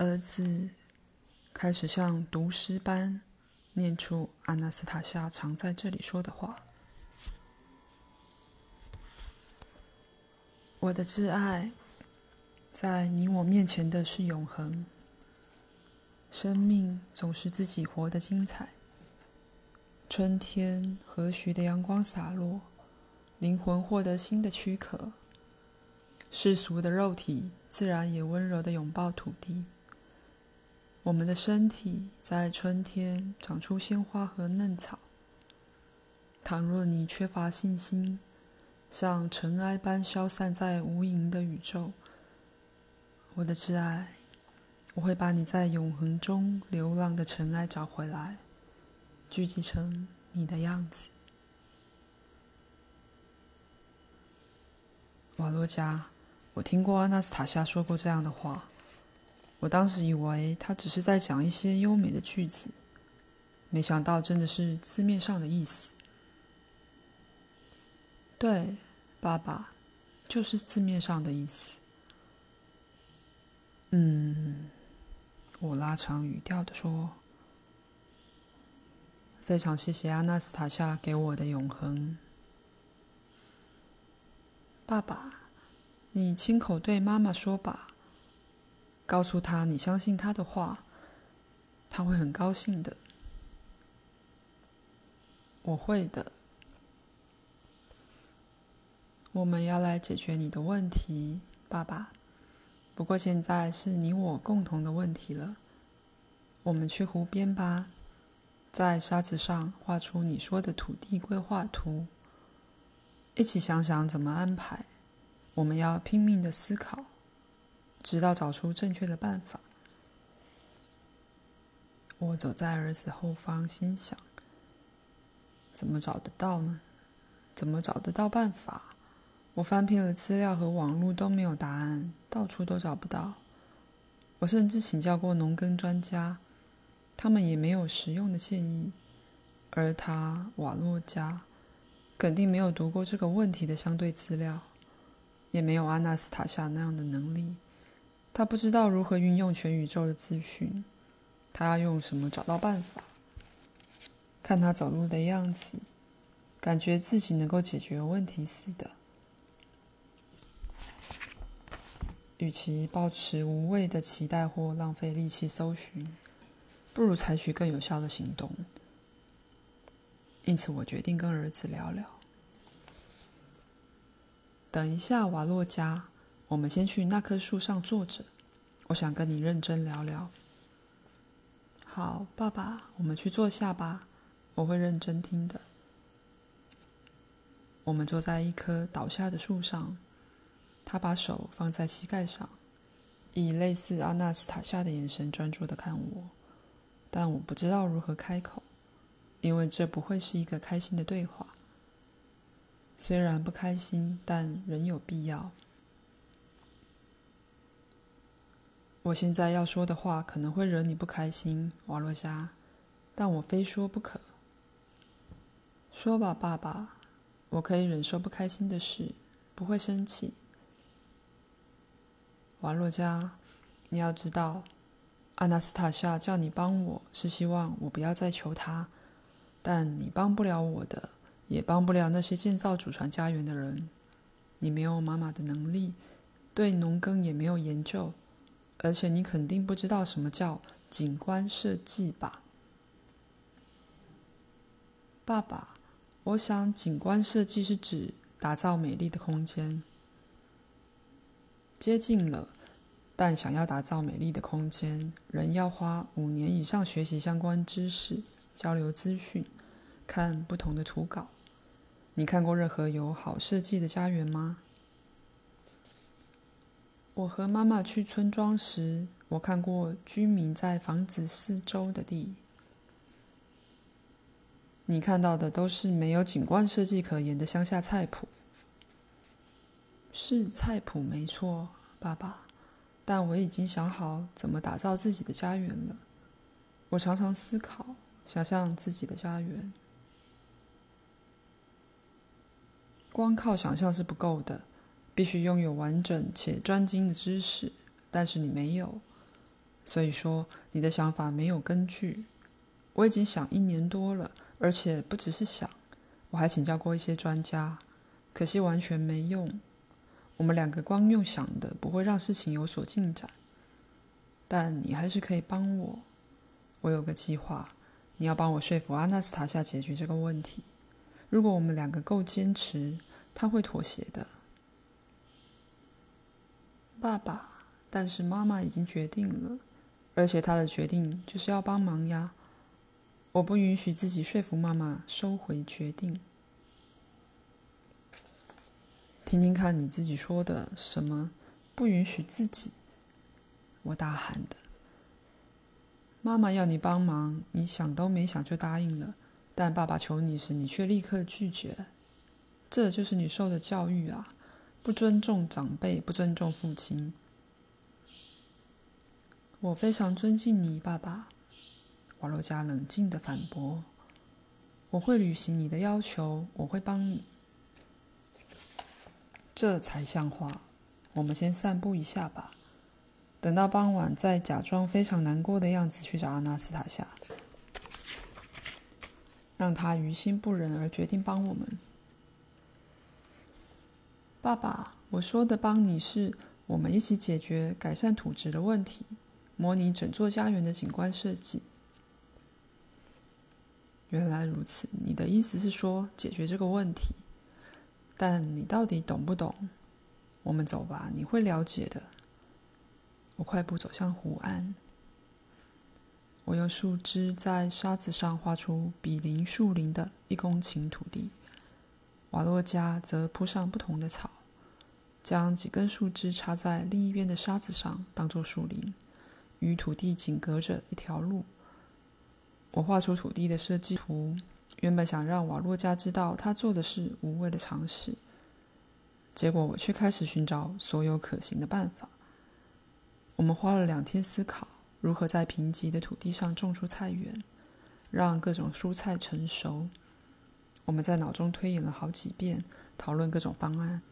儿子开始像读诗般念出阿纳斯塔夏常在这里说的话：“我的挚爱，在你我面前的是永恒。生命总是自己活得精彩。春天和煦的阳光洒落，灵魂获得新的躯壳。世俗的肉体。”自然也温柔地拥抱土地。我们的身体在春天长出鲜花和嫩草。倘若你缺乏信心，像尘埃般消散在无垠的宇宙，我的挚爱，我会把你在永恒中流浪的尘埃找回来，聚集成你的样子。瓦洛加。我听过阿纳斯塔夏说过这样的话，我当时以为他只是在讲一些优美的句子，没想到真的是字面上的意思。对，爸爸，就是字面上的意思。嗯，我拉长语调地说，非常谢谢阿纳斯塔夏给我的永恒，爸爸。你亲口对妈妈说吧，告诉他你相信他的话，他会很高兴的。我会的。我们要来解决你的问题，爸爸。不过现在是你我共同的问题了。我们去湖边吧，在沙子上画出你说的土地规划图，一起想想怎么安排。我们要拼命的思考，直到找出正确的办法。我走在儿子后方，心想：怎么找得到呢？怎么找得到办法？我翻遍了资料和网络，都没有答案，到处都找不到。我甚至请教过农耕专家，他们也没有实用的建议。而他，瓦洛加，肯定没有读过这个问题的相对资料。也没有阿纳斯塔夏那样的能力，他不知道如何运用全宇宙的资讯，他要用什么找到办法？看他走路的样子，感觉自己能够解决问题似的。与其抱持无谓的期待或浪费力气搜寻，不如采取更有效的行动。因此，我决定跟儿子聊聊。等一下，瓦洛加，我们先去那棵树上坐着。我想跟你认真聊聊。好，爸爸，我们去坐下吧，我会认真听的。我们坐在一棵倒下的树上，他把手放在膝盖上，以类似阿纳斯塔夏的眼神专注地看我，但我不知道如何开口，因为这不会是一个开心的对话。虽然不开心，但仍有必要。我现在要说的话可能会惹你不开心，瓦洛加，但我非说不可。说吧，爸爸，我可以忍受不开心的事，不会生气。瓦洛加，你要知道，阿纳斯塔夏叫你帮我是希望我不要再求他，但你帮不了我的。也帮不了那些建造祖传家园的人。你没有妈妈的能力，对农耕也没有研究，而且你肯定不知道什么叫景观设计吧？爸爸，我想景观设计是指打造美丽的空间。接近了，但想要打造美丽的空间，人要花五年以上学习相关知识，交流资讯，看不同的图稿。你看过任何有好设计的家园吗？我和妈妈去村庄时，我看过居民在房子四周的地。你看到的都是没有景观设计可言的乡下菜谱。是菜谱没错，爸爸，但我已经想好怎么打造自己的家园了。我常常思考，想象自己的家园。光靠想象是不够的，必须拥有完整且专精的知识。但是你没有，所以说你的想法没有根据。我已经想一年多了，而且不只是想，我还请教过一些专家，可惜完全没用。我们两个光用想的不会让事情有所进展，但你还是可以帮我。我有个计划，你要帮我说服阿纳斯塔夏解决这个问题。如果我们两个够坚持，他会妥协的。爸爸，但是妈妈已经决定了，而且她的决定就是要帮忙呀。我不允许自己说服妈妈收回决定。听听看你自己说的什么？不允许自己？我大喊的。妈妈要你帮忙，你想都没想就答应了，但爸爸求你时，你却立刻拒绝。这就是你受的教育啊！不尊重长辈，不尊重父亲。我非常尊敬你，爸爸。瓦洛加冷静地反驳：“我会履行你的要求，我会帮你。这才像话。我们先散步一下吧，等到傍晚再假装非常难过的样子去找阿纳斯塔夏，让他于心不忍而决定帮我们。爸爸，我说的帮你是我们一起解决改善土质的问题，模拟整座家园的景观设计。”原来如此，你的意思是说解决这个问题，但你到底懂不懂？我们走吧，你会了解的。我快步走向湖岸，我用树枝在沙子上画出比邻树林的一公顷土地，瓦洛加则铺上不同的草，将几根树枝插在另一边的沙子上，当做树林，与土地紧隔着一条路。我画出土地的设计图，原本想让瓦洛加知道他做的是无谓的尝试，结果我却开始寻找所有可行的办法。我们花了两天思考如何在贫瘠的土地上种出菜园，让各种蔬菜成熟。我们在脑中推演了好几遍，讨论各种方案，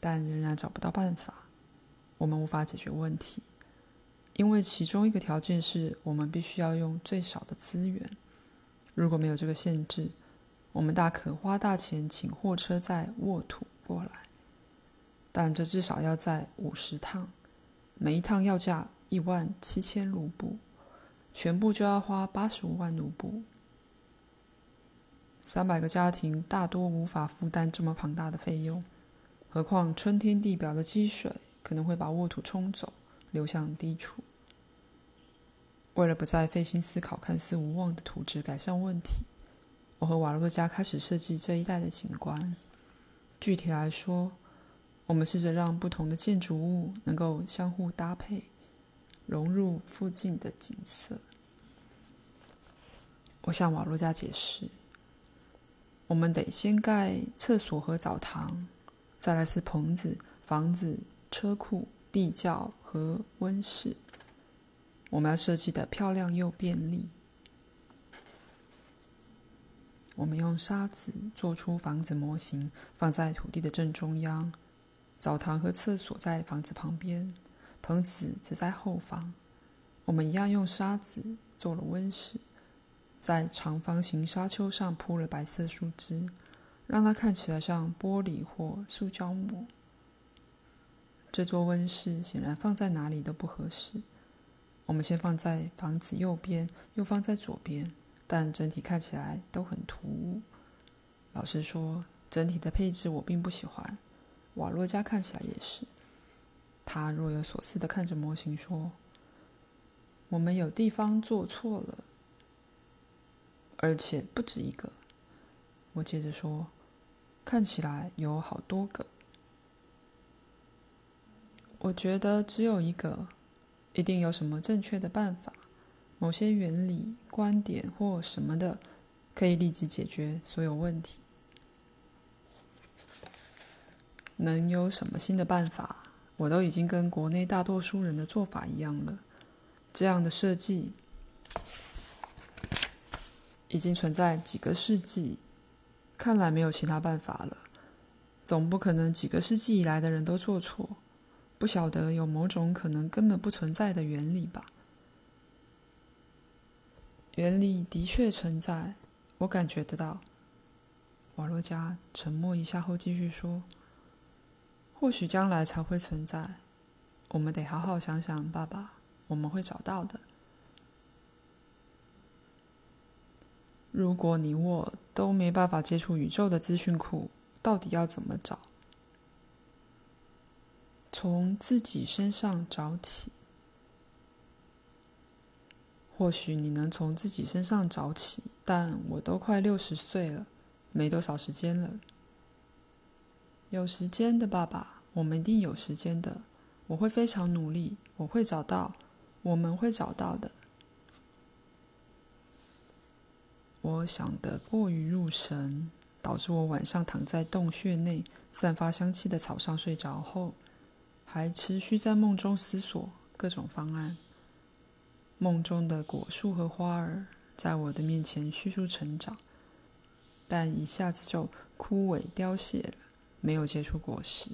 但仍然找不到办法。我们无法解决问题。因为其中一个条件是我们必须要用最少的资源。如果没有这个限制，我们大可花大钱请货车载沃土过来，但这至少要载五十趟，每一趟要价一万七千卢布，全部就要花八十五万卢布。三百个家庭大多无法负担这么庞大的费用，何况春天地表的积水可能会把沃土冲走，流向低处。为了不再费心思考看似无望的土质改善问题，我和瓦洛加开始设计这一带的景观。具体来说，我们试着让不同的建筑物能够相互搭配，融入附近的景色。我向瓦洛加解释：我们得先盖厕所和澡堂，再来是棚子、房子、车库、地窖和温室。我们要设计的漂亮又便利。我们用沙子做出房子模型，放在土地的正中央。澡堂和厕所在房子旁边，棚子则在后方。我们一样用沙子做了温室，在长方形沙丘上铺了白色树枝，让它看起来像玻璃或塑胶膜。这座温室显然放在哪里都不合适。我们先放在房子右边，又放在左边，但整体看起来都很突兀。老实说，整体的配置我并不喜欢。瓦洛加看起来也是。他若有所思地看着模型说：“我们有地方做错了，而且不止一个。”我接着说：“看起来有好多个。”我觉得只有一个。一定有什么正确的办法，某些原理、观点或什么的，可以立即解决所有问题。能有什么新的办法？我都已经跟国内大多数人的做法一样了。这样的设计已经存在几个世纪，看来没有其他办法了。总不可能几个世纪以来的人都做错。不晓得有某种可能根本不存在的原理吧？原理的确存在，我感觉得到。瓦洛加沉默一下后继续说：“或许将来才会存在，我们得好好想想，爸爸，我们会找到的。如果你我都没办法接触宇宙的资讯库，到底要怎么找？从自己身上找起。或许你能从自己身上找起，但我都快六十岁了。”没多少时间了。有时间的爸爸，我们一定有时间的。我会非常努力，我会找到，我们会找到的。我想得过于入神，导致我晚上躺在洞穴内散发香气的草上睡着后，还持续在梦中思索各种方案。梦中的果树和花儿在我的面前迅速成长。但一下子就枯萎凋谢了，没有结出果实。